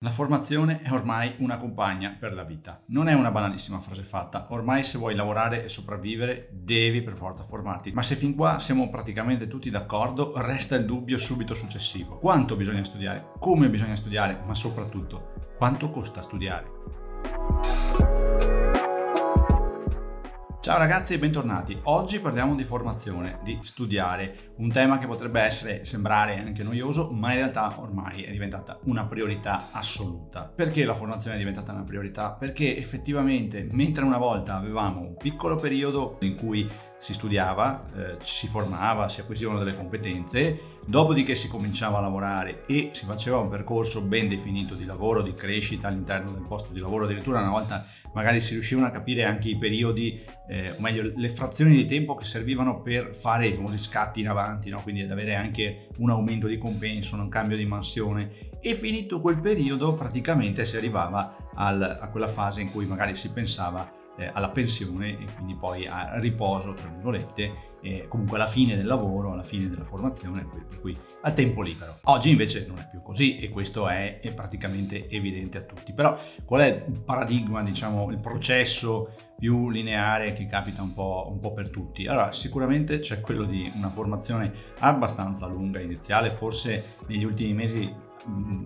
La formazione è ormai una compagna per la vita. Non è una banalissima frase fatta, ormai se vuoi lavorare e sopravvivere devi per forza formarti. Ma se fin qua siamo praticamente tutti d'accordo, resta il dubbio subito successivo. Quanto bisogna studiare? Come bisogna studiare? Ma soprattutto, quanto costa studiare? Ciao ragazzi e bentornati. Oggi parliamo di formazione, di studiare, un tema che potrebbe essere, sembrare anche noioso, ma in realtà ormai è diventata una priorità assoluta. Perché la formazione è diventata una priorità? Perché effettivamente, mentre una volta avevamo un piccolo periodo in cui si studiava, eh, si formava, si acquisivano delle competenze, dopodiché si cominciava a lavorare e si faceva un percorso ben definito di lavoro, di crescita all'interno del posto di lavoro, addirittura una volta magari si riuscivano a capire anche i periodi, eh, o meglio le frazioni di tempo che servivano per fare i famosi scatti in avanti, no? quindi ad avere anche un aumento di compenso, un cambio di mansione e finito quel periodo praticamente si arrivava al, a quella fase in cui magari si pensava eh, alla pensione e quindi poi a riposo, tra virgolette, eh, comunque alla fine del lavoro, alla fine della formazione, per cui a tempo libero. Oggi invece non è più così e questo è, è praticamente evidente a tutti. Però qual è il paradigma, diciamo, il processo più lineare che capita un po', un po' per tutti? Allora, sicuramente c'è quello di una formazione abbastanza lunga iniziale, forse negli ultimi mesi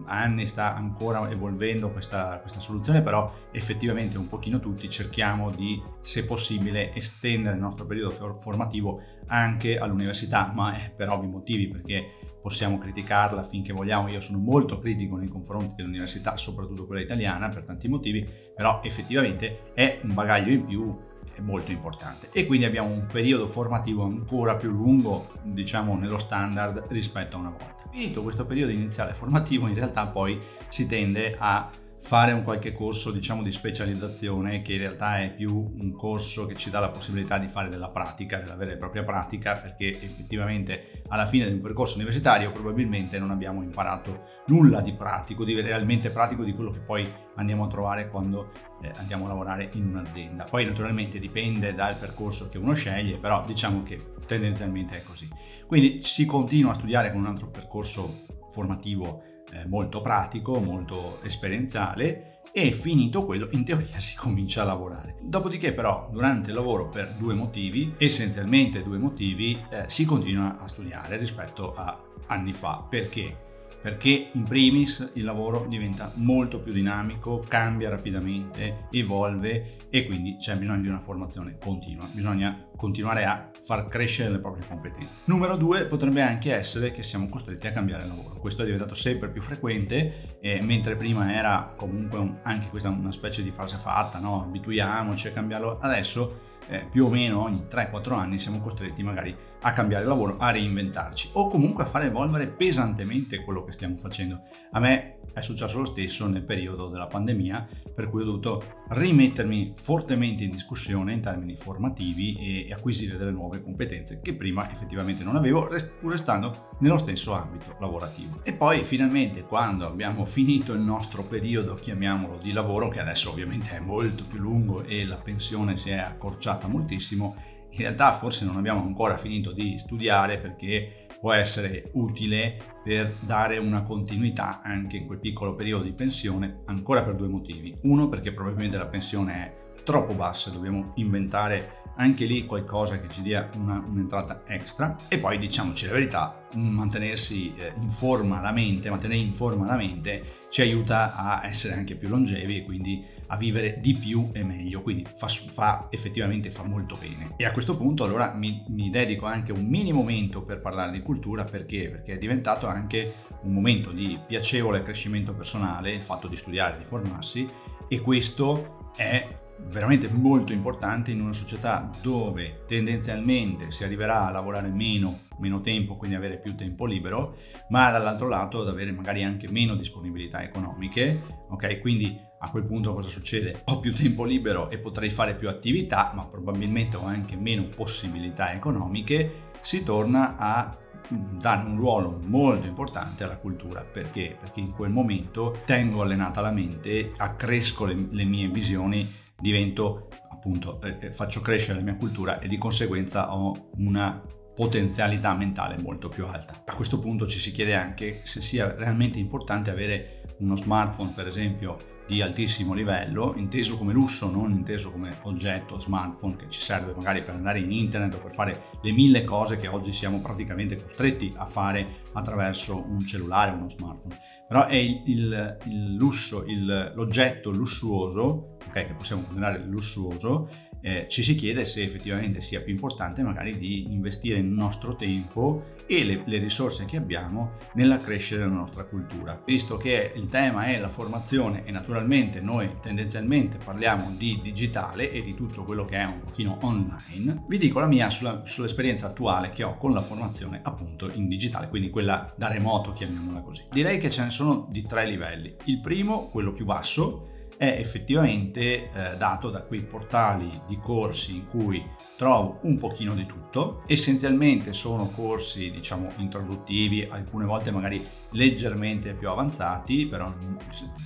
anni sta ancora evolvendo questa, questa, soluzione, però effettivamente un pochino tutti cerchiamo di, se possibile, estendere il nostro periodo formativo anche all'università, ma è per ovvi motivi, perché possiamo criticarla finché vogliamo, io sono molto critico nei confronti dell'università, soprattutto quella italiana, per tanti motivi, però effettivamente è un bagaglio in più molto importante. E quindi abbiamo un periodo formativo ancora più lungo diciamo nello standard rispetto a una volta finito questo periodo iniziale formativo in realtà poi si tende a fare un qualche corso diciamo di specializzazione che in realtà è più un corso che ci dà la possibilità di fare della pratica, della vera e propria pratica perché effettivamente alla fine di un percorso universitario probabilmente non abbiamo imparato nulla di pratico, di realmente pratico di quello che poi andiamo a trovare quando eh, andiamo a lavorare in un'azienda. Poi naturalmente dipende dal percorso che uno sceglie, però diciamo che tendenzialmente è così. Quindi si continua a studiare con un altro percorso formativo eh, molto pratico, molto esperienziale e finito quello in teoria si comincia a lavorare. Dopodiché però durante il lavoro per due motivi, essenzialmente due motivi, eh, si continua a studiare rispetto a anni fa. Perché? Perché in primis il lavoro diventa molto più dinamico, cambia rapidamente, evolve e quindi c'è bisogno di una formazione continua, bisogna continuare a far crescere le proprie competenze. Numero due potrebbe anche essere che siamo costretti a cambiare lavoro, questo è diventato sempre più frequente, eh, mentre prima era comunque un, anche questa una specie di frase fatta, no? abituiamoci a cambiarlo, adesso eh, più o meno ogni 3-4 anni siamo costretti magari a cambiare lavoro, a reinventarci o comunque a fare evolvere pesantemente quello che stiamo facendo. A me è successo lo stesso nel periodo della pandemia, per cui ho dovuto rimettermi fortemente in discussione in termini formativi e acquisire delle nuove competenze che prima effettivamente non avevo, pur restando nello stesso ambito lavorativo. E poi finalmente quando abbiamo finito il nostro periodo, chiamiamolo di lavoro, che adesso ovviamente è molto più lungo e la pensione si è accorciata moltissimo, in realtà forse non abbiamo ancora finito di studiare perché può essere utile per dare una continuità anche in quel piccolo periodo di pensione, ancora per due motivi. Uno perché probabilmente la pensione è troppo bassa, dobbiamo inventare anche lì qualcosa che ci dia una, un'entrata extra. E poi diciamoci la verità mantenersi eh, in forma la mente mantenere in forma la mente ci aiuta a essere anche più longevi e quindi a vivere di più e meglio. Quindi fa, fa effettivamente fa molto bene. E a questo punto allora mi, mi dedico anche un mini momento per parlare di cultura perché? Perché è diventato anche un momento di piacevole crescimento personale il fatto di studiare di formarsi e questo è veramente molto importante in una società dove tendenzialmente si arriverà a lavorare meno, meno tempo, quindi avere più tempo libero, ma dall'altro lato ad avere magari anche meno disponibilità economiche, ok? Quindi a quel punto cosa succede? Ho più tempo libero e potrei fare più attività, ma probabilmente ho anche meno possibilità economiche, si torna a dare un ruolo molto importante alla cultura perché? Perché in quel momento tengo allenata la mente, accresco le, le mie visioni divento appunto, eh, eh, faccio crescere la mia cultura e di conseguenza ho una potenzialità mentale molto più alta. A questo punto ci si chiede anche se sia realmente importante avere uno smartphone per esempio di altissimo livello, inteso come lusso, non inteso come oggetto smartphone che ci serve magari per andare in internet o per fare le mille cose che oggi siamo praticamente costretti a fare attraverso un cellulare o uno smartphone. Però è il, il, il lusso, l'oggetto lussuoso, okay, che possiamo considerare lussuoso, eh, ci si chiede se effettivamente sia più importante magari di investire il nostro tempo e le, le, risorse che abbiamo nella crescita della nostra cultura. Visto che il tema è la formazione e naturalmente noi tendenzialmente parliamo di digitale e di tutto quello che è un pochino online, vi dico la mia sulla, sull'esperienza attuale che ho con la formazione appunto in digitale, quindi quella da remoto chiamiamola così. Direi che ce ne sono di tre livelli. Il primo, quello più basso, è effettivamente eh, dato da quei portali di corsi in cui trovo un pochino di tutto. Essenzialmente sono corsi, diciamo, introduttivi, alcune volte magari leggermente più avanzati, però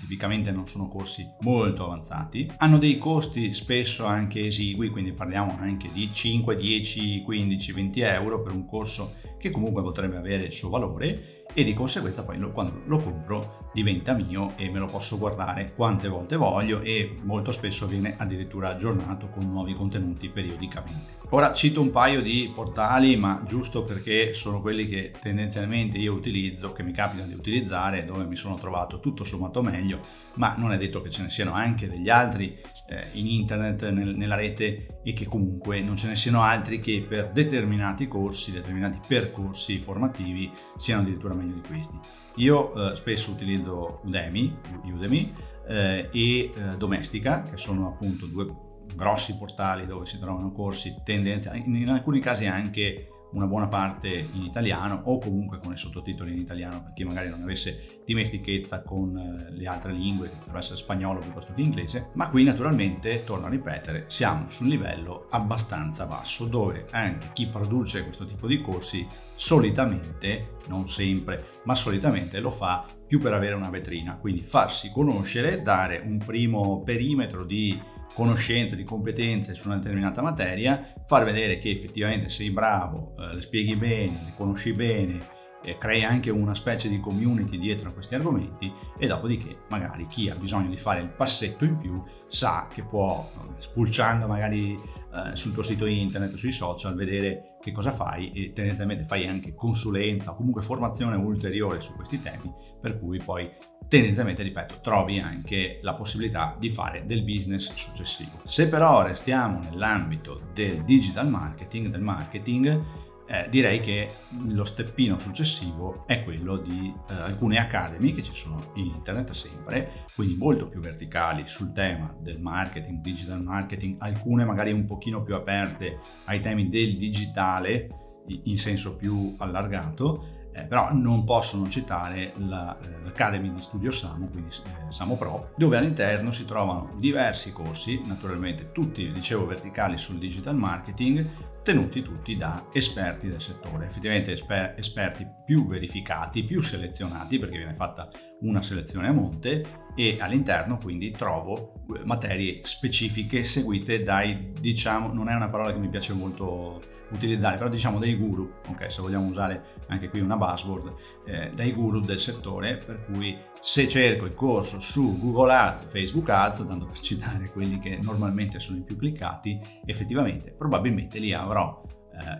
tipicamente non sono corsi molto avanzati. Hanno dei costi spesso anche esigui, quindi parliamo anche di 5, 10, 15, 20 euro per un corso che comunque potrebbe avere il suo valore e di conseguenza poi lo, quando lo compro diventa mio e me lo posso guardare quante volte voglio e molto spesso viene addirittura aggiornato con nuovi contenuti periodicamente. Ora cito un paio di portali, ma giusto perché sono quelli che tendenzialmente io utilizzo, che mi capita di utilizzare, dove mi sono trovato tutto sommato meglio, ma non è detto che ce ne siano anche degli altri eh, in internet, nel, nella rete e che comunque non ce ne siano altri che per determinati corsi, determinati percorsi formativi siano addirittura meglio di questi. Io eh, spesso utilizzo Udemy, Udemy eh, e eh, Domestica, che sono appunto due grossi portali dove si trovano corsi tendenziali, in alcuni casi anche una buona parte in italiano o comunque con i sottotitoli in italiano per chi magari non avesse dimestichezza con eh, le altre lingue, che potrebbe essere spagnolo piuttosto che inglese, ma qui naturalmente, torno a ripetere, siamo su un livello abbastanza basso dove anche chi produce questo tipo di corsi solitamente, non sempre, ma solitamente lo fa più per avere una vetrina, quindi farsi conoscere, dare un primo perimetro di conoscenze, di competenze su una determinata materia, far vedere che effettivamente sei bravo, eh, le spieghi bene, le conosci bene, eh, crei anche una specie di community dietro a questi argomenti e dopodiché magari chi ha bisogno di fare il passetto in più sa che può, eh, spulciando magari eh, sul tuo sito internet, sui social, vedere che cosa fai e tendenzialmente fai anche consulenza o comunque formazione ulteriore su questi temi, per cui poi tendenzialmente, ripeto, trovi anche la possibilità di fare del business successivo. Se però restiamo nell'ambito del digital marketing, del marketing, eh, direi che lo steppino successivo è quello di eh, alcune academy che ci sono in internet sempre, quindi molto più verticali sul tema del marketing, digital marketing, alcune magari un pochino più aperte ai temi del digitale in senso più allargato eh, però non posso non citare la, eh, l'Academy di Studio Samo, quindi eh, Samo Pro, dove all'interno si trovano diversi corsi, naturalmente tutti, dicevo, verticali sul digital marketing, tenuti tutti da esperti del settore, effettivamente esper- esperti più verificati, più selezionati, perché viene fatta una selezione a monte e all'interno quindi trovo eh, materie specifiche seguite dai, diciamo, non è una parola che mi piace molto utilizzare, però diciamo dei guru, ok, se vogliamo usare anche qui una buzzword, eh, dai guru del settore, per cui se cerco il corso su Google Ads, Facebook Ads, tanto per citare quelli che normalmente sono i più cliccati, effettivamente probabilmente lì avrò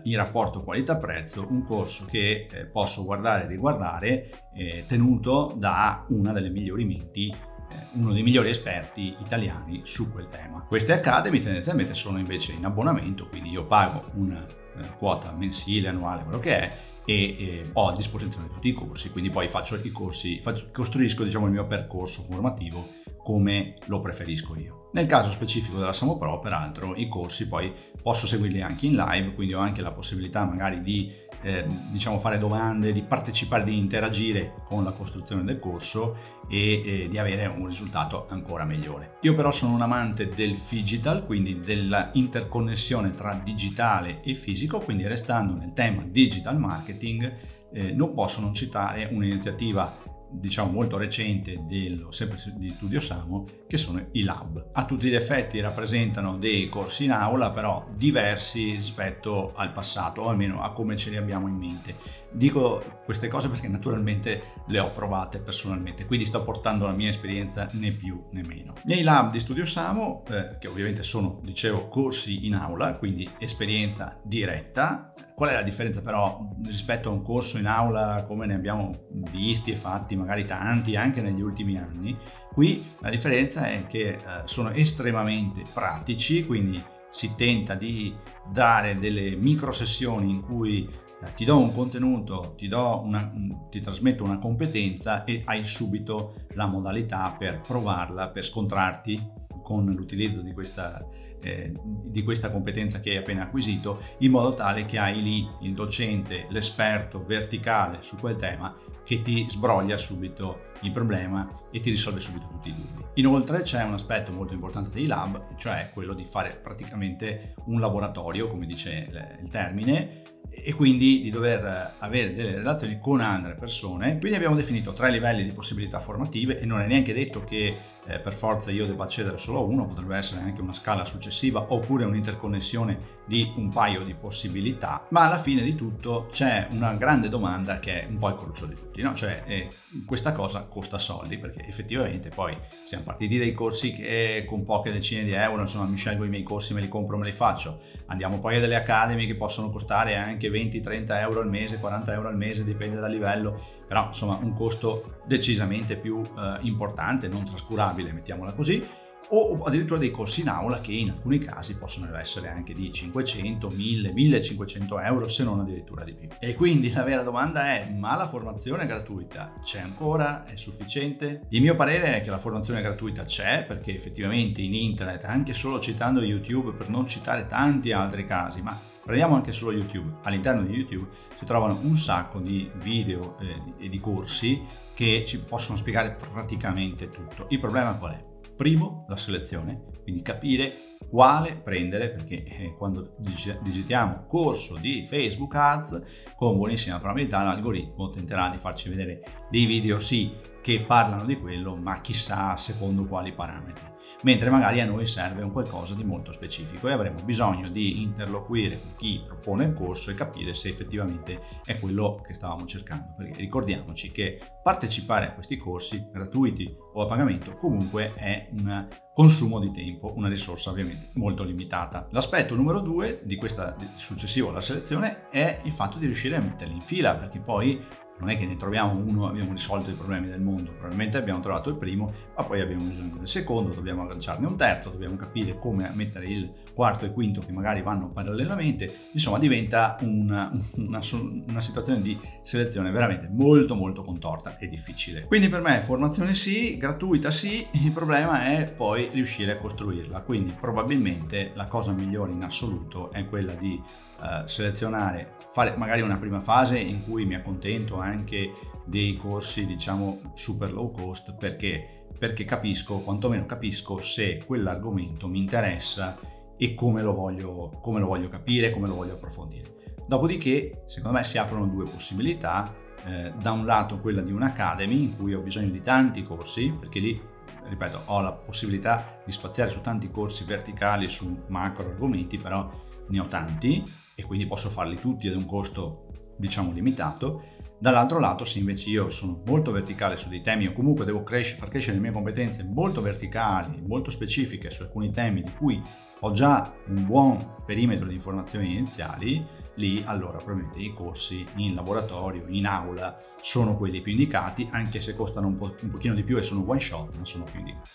in rapporto qualità-prezzo un corso che eh, posso guardare e riguardare eh, tenuto da una delle migliori menti eh, uno dei migliori esperti italiani su quel tema. Queste Academy tendenzialmente sono invece in abbonamento, quindi io pago una eh, quota mensile, annuale, quello che è, e eh, ho a disposizione tutti i corsi, quindi poi faccio i corsi, faccio, costruisco diciamo il mio percorso formativo come lo preferisco io. Nel caso specifico della Samo Pro, peraltro, i corsi poi posso seguirli anche in live, quindi ho anche la possibilità magari di eh, diciamo fare domande, di partecipare, di interagire con la costruzione del corso e eh, di avere un risultato ancora migliore. Io però sono un amante del digital, quindi dell'interconnessione tra digitale e fisico, quindi restando nel tema digital marketing, eh, non posso non citare un'iniziativa diciamo molto recente dello, sempre di Studio Samo che sono i lab. A tutti gli effetti rappresentano dei corsi in aula però diversi rispetto al passato o almeno a come ce li abbiamo in mente Dico queste cose perché naturalmente le ho provate personalmente, quindi sto portando la mia esperienza né più né meno. Nei lab di Studio Samo, eh, che ovviamente sono, dicevo, corsi in aula, quindi esperienza diretta, Qual è la differenza però rispetto a un corso in aula come ne abbiamo visti e fatti magari tanti anche negli ultimi anni? Qui la differenza è che eh, sono estremamente pratici, quindi si tenta di dare delle micro sessioni in cui eh, ti do un contenuto, ti, do una, ti trasmetto una competenza e hai subito la modalità per provarla, per scontrarti con l'utilizzo di questa eh, di questa competenza che hai appena acquisito, in modo tale che hai lì il docente, l'esperto verticale su quel tema che ti sbroglia subito il problema e ti risolve subito tutti i dubbi. Inoltre c'è un aspetto molto importante dei lab, cioè quello di fare praticamente un laboratorio, come dice il termine, e quindi di dover avere delle relazioni con altre persone. Quindi abbiamo definito tre livelli di possibilità formative e non è neanche detto che eh, per forza io debba accedere solo a uno, potrebbe essere anche una scala successiva oppure un'interconnessione di un paio di possibilità, ma alla fine di tutto c'è una grande domanda che è un po' il cruccio di tutti, no? cioè eh, questa cosa costa soldi perché effettivamente poi siamo partiti dai corsi che con poche decine di euro, insomma mi scelgo i miei corsi, me li compro, me li faccio, andiamo poi a delle academy che possono costare anche 20-30 euro al mese, 40 euro al mese, dipende dal livello, però insomma un costo decisamente più eh, importante, non trascurabile, mettiamola così, o addirittura dei corsi in aula che in alcuni casi possono essere anche di 500, 1000, 1500 euro se non addirittura di più. E quindi la vera domanda è ma la formazione gratuita c'è ancora? È sufficiente? Il mio parere è che la formazione gratuita c'è perché effettivamente in internet, anche solo citando YouTube per non citare tanti altri casi, ma Prendiamo anche solo YouTube. All'interno di YouTube si trovano un sacco di video eh, e di corsi che ci possono spiegare praticamente tutto. Il problema qual è? Primo, la selezione, quindi capire quale prendere, perché eh, quando digitiamo corso di Facebook Ads, con buonissima probabilità l'algoritmo tenterà di farci vedere dei video sì che parlano di quello, ma chissà secondo quali parametri mentre magari a noi serve un qualcosa di molto specifico e avremo bisogno di interloquire con chi propone il corso e capire se effettivamente è quello che stavamo cercando. Perché ricordiamoci che partecipare a questi corsi gratuiti o a pagamento comunque è un consumo di tempo, una risorsa ovviamente molto limitata. L'aspetto numero due di questa successivo alla selezione è il fatto di riuscire a metterli in fila perché poi non è che ne troviamo uno e abbiamo risolto i problemi del mondo, probabilmente abbiamo trovato il primo, ma poi abbiamo bisogno del secondo, dobbiamo agganciarne un terzo, dobbiamo capire come mettere il quarto e quinto che magari vanno parallelamente, insomma diventa una, una, una situazione di selezione veramente molto molto contorta e difficile. Quindi per me formazione sì, gratuita sì, il problema è poi riuscire a costruirla, quindi probabilmente la cosa migliore in assoluto è quella di uh, selezionare, fare magari una prima fase in cui mi accontento anche dei corsi diciamo super low cost perché, perché capisco, quantomeno capisco se quell'argomento mi interessa e come lo voglio, come lo voglio capire, come lo voglio approfondire. Dopodiché, secondo me si aprono due possibilità. Eh, da un lato quella di un'academy in cui ho bisogno di tanti corsi, perché lì, ripeto, ho la possibilità di spaziare su tanti corsi verticali su macro argomenti, però ne ho tanti e quindi posso farli tutti ad un costo diciamo limitato. Dall'altro lato, se invece io sono molto verticale su dei temi o comunque devo crescere, far crescere le mie competenze molto verticali, molto specifiche su alcuni temi di cui ho già un buon perimetro di informazioni iniziali, lì allora probabilmente i corsi in laboratorio, in aula, sono quelli più indicati, anche se costano un, po', un pochino di più e sono one shot, ma sono più indicati.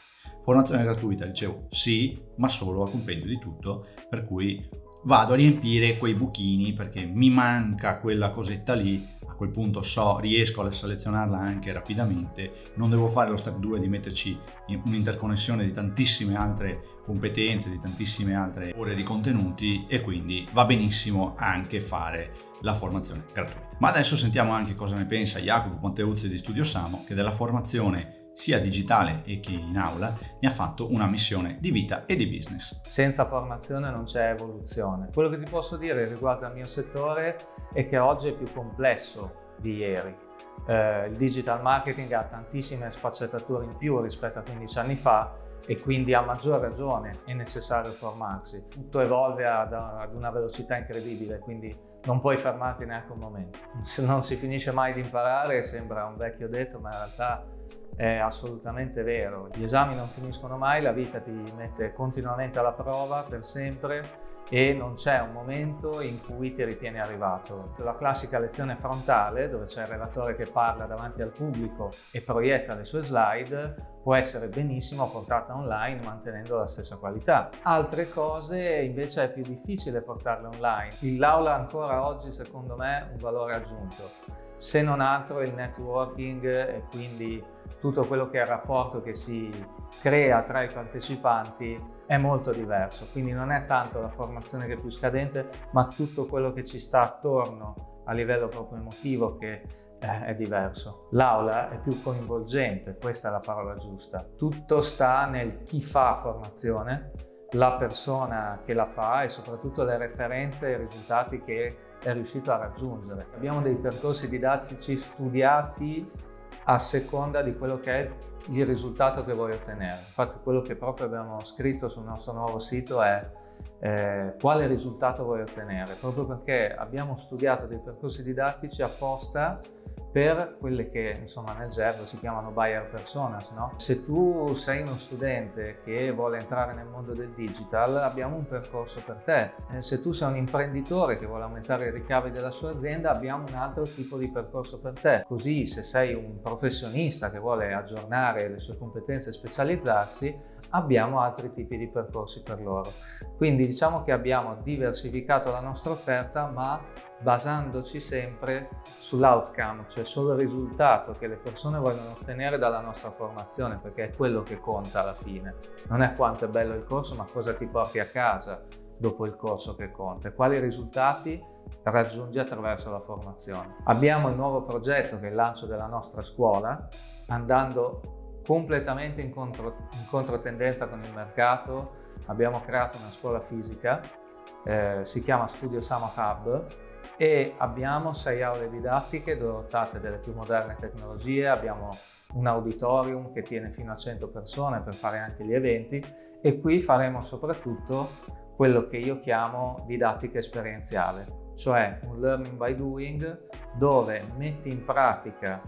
Formazione gratuita, dicevo sì, ma solo a compendio di tutto, per cui vado a riempire quei buchini perché mi manca quella cosetta lì, a quel punto so, riesco a selezionarla anche rapidamente, non devo fare lo step 2 di metterci un'interconnessione di tantissime altre competenze, di tantissime altre ore di contenuti e quindi va benissimo anche fare la formazione gratuita. Ma adesso sentiamo anche cosa ne pensa Jacopo Ponteuzzi di Studio Samo che della formazione sia digitale e che in aula, ne ha fatto una missione di vita e di business. Senza formazione non c'è evoluzione. Quello che ti posso dire riguardo al mio settore è che oggi è più complesso di ieri. Eh, il digital marketing ha tantissime sfaccettature in più rispetto a 15 anni fa e quindi a maggior ragione è necessario formarsi. Tutto evolve ad, ad una velocità incredibile, quindi non puoi fermarti neanche un momento. Non si finisce mai di imparare, sembra un vecchio detto, ma in realtà è assolutamente vero. Gli esami non finiscono mai, la vita ti mette continuamente alla prova per sempre e non c'è un momento in cui ti ritieni arrivato. La classica lezione frontale, dove c'è il relatore che parla davanti al pubblico e proietta le sue slide, può essere benissimo portata online mantenendo la stessa qualità. Altre cose invece è più difficile portarle online. L'aula ancora oggi secondo me ha un valore aggiunto, se non altro il networking e quindi tutto quello che è il rapporto che si crea tra i partecipanti è molto diverso, quindi non è tanto la formazione che è più scadente, ma tutto quello che ci sta attorno a livello proprio emotivo che eh, è diverso. L'aula è più coinvolgente, questa è la parola giusta. Tutto sta nel chi fa formazione, la persona che la fa e soprattutto le referenze e i risultati che è riuscito a raggiungere. Abbiamo dei percorsi didattici studiati a seconda di quello che è il risultato che vuoi ottenere. Infatti quello che proprio abbiamo scritto sul nostro nuovo sito è eh, quale risultato vuoi ottenere, proprio perché abbiamo studiato dei percorsi didattici apposta per quelle che insomma nel gergo si chiamano buyer personas. No? Se tu sei uno studente che vuole entrare nel mondo del digital, abbiamo un percorso per te. Eh, se tu sei un imprenditore che vuole aumentare i ricavi della sua azienda, abbiamo un altro tipo di percorso per te. Così se sei un professionista che vuole aggiornare le sue competenze e specializzarsi, abbiamo altri tipi di percorsi per loro. Quindi diciamo che abbiamo diversificato la nostra offerta, ma basandoci sempre sull'outcome, cioè sul risultato che le persone vogliono ottenere dalla nostra formazione, perché è quello che conta alla fine. Non è quanto è bello il corso, ma cosa ti porti a casa dopo il corso che conta e quali risultati raggiungi attraverso la formazione. Abbiamo il nuovo progetto che è il lancio della nostra scuola, andando completamente in, contro, in controtendenza con il mercato. Abbiamo creato una scuola fisica, eh, si chiama Studio Sama Hub e abbiamo sei aule didattiche dotate delle più moderne tecnologie, abbiamo un auditorium che tiene fino a 100 persone per fare anche gli eventi e qui faremo soprattutto quello che io chiamo didattica esperienziale, cioè un learning by doing dove metti in pratica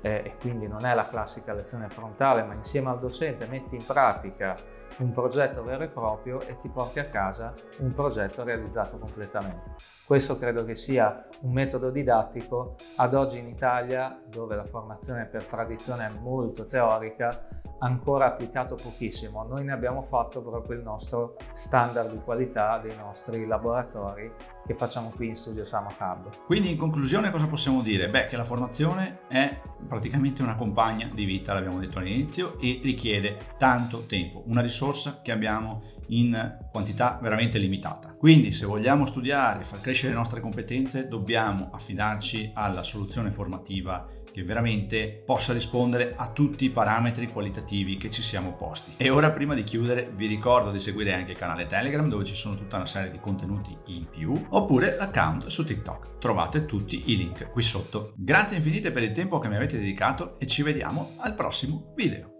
eh, e quindi non è la classica lezione frontale, ma insieme al docente metti in pratica un progetto vero e proprio e ti porti a casa un progetto realizzato completamente. Questo credo che sia un metodo didattico ad oggi in Italia, dove la formazione per tradizione è molto teorica, ancora applicato pochissimo. Noi ne abbiamo fatto proprio il nostro standard di qualità dei nostri laboratori che facciamo qui in Studio Sama Hub. Quindi in conclusione cosa possiamo dire? Beh, che la formazione è praticamente una compagna di vita, l'abbiamo detto all'inizio, e richiede tanto tempo, una risorsa che abbiamo in quantità veramente limitata. Quindi se vogliamo studiare far crescere le nostre competenze dobbiamo affidarci alla soluzione formativa che veramente possa rispondere a tutti i parametri qualitativi che ci siamo posti. E ora prima di chiudere vi ricordo di seguire anche il canale Telegram dove ci sono tutta una serie di contenuti in più oppure l'account su TikTok. Trovate tutti i link qui sotto. Grazie infinite per il tempo che mi avete dedicato e ci vediamo al prossimo video.